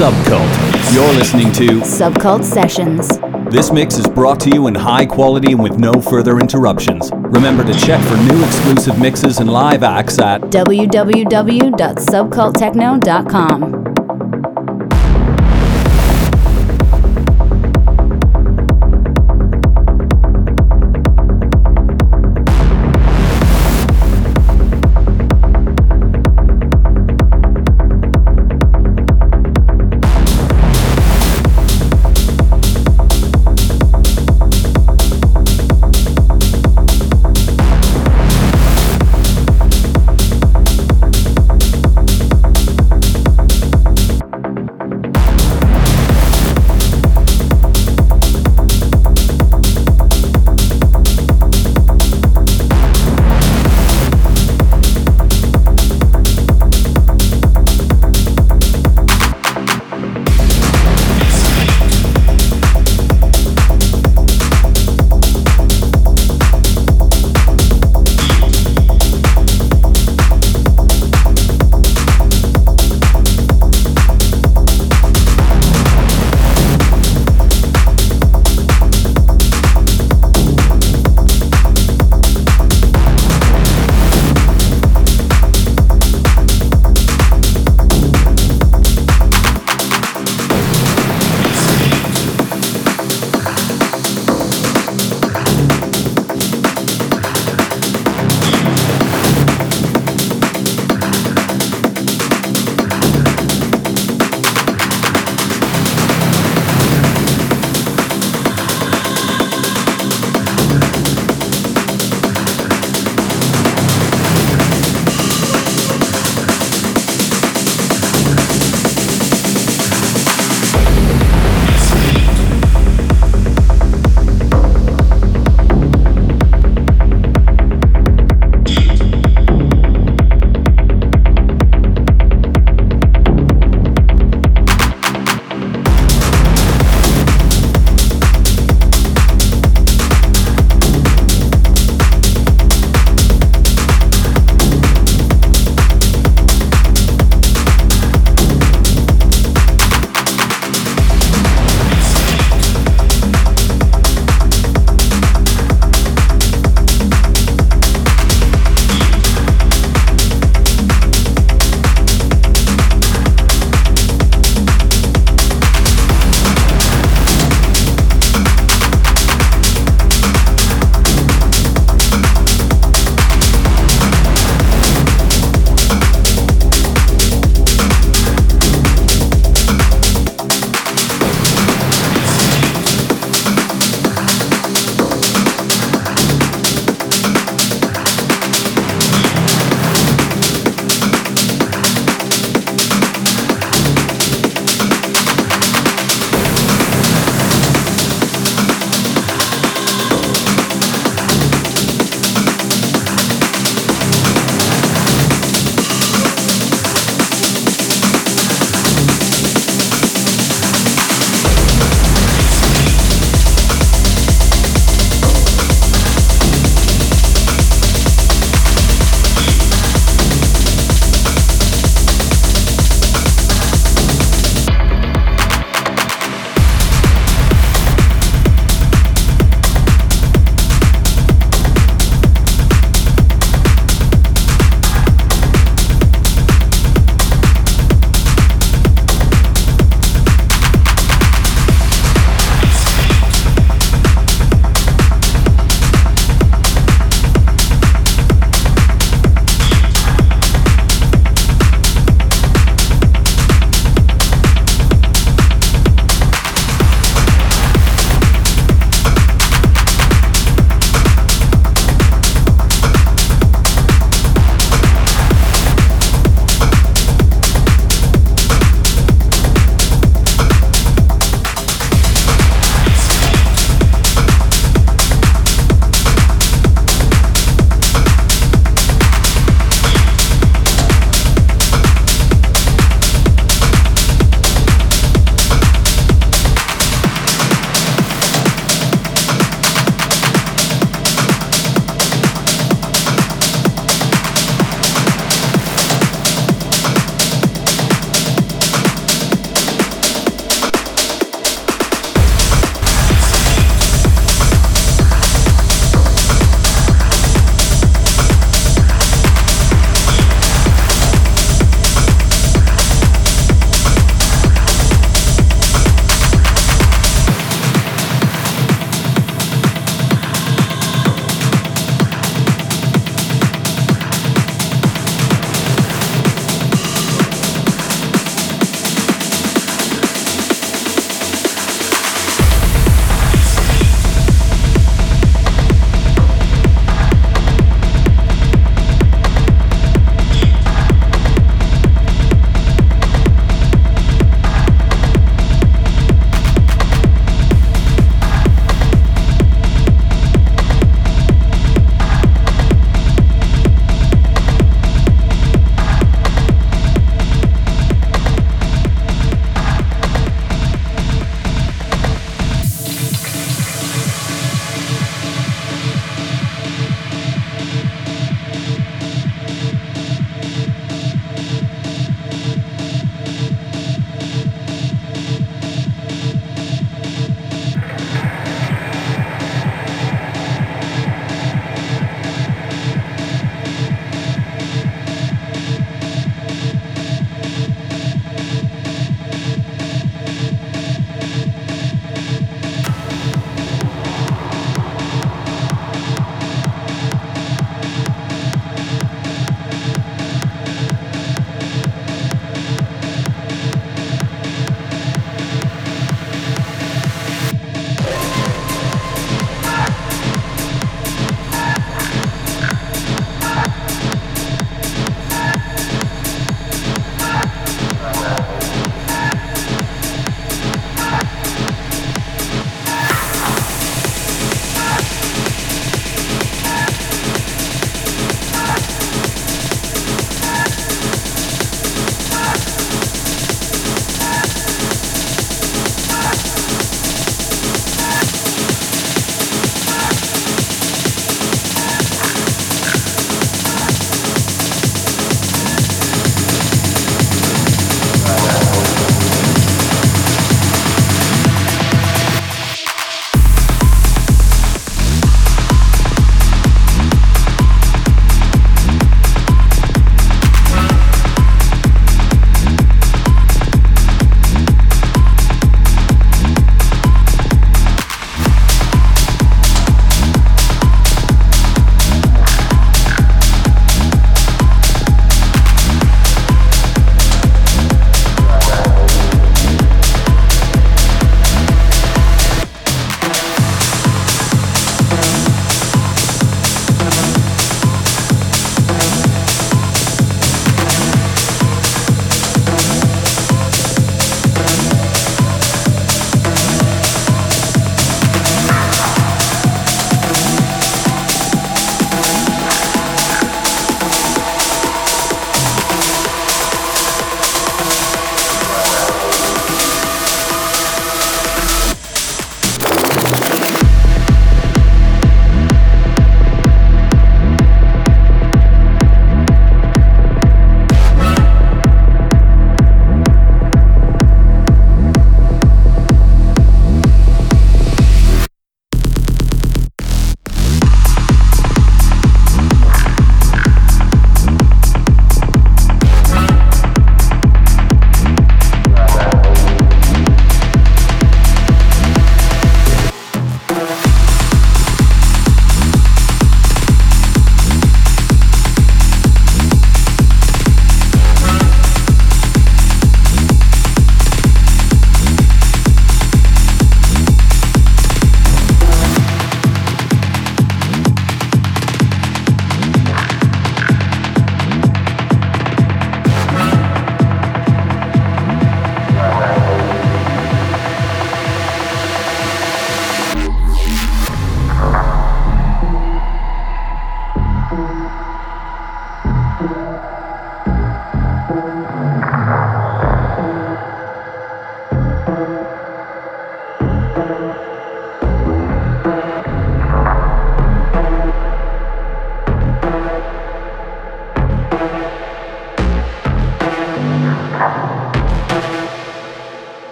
Subcult. You're listening to Subcult Sessions. This mix is brought to you in high quality and with no further interruptions. Remember to check for new exclusive mixes and live acts at www.subculttechno.com.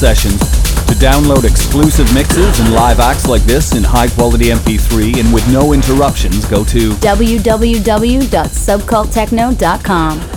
Sessions. To download exclusive mixes and live acts like this in high quality MP3 and with no interruptions, go to www.subculttechno.com.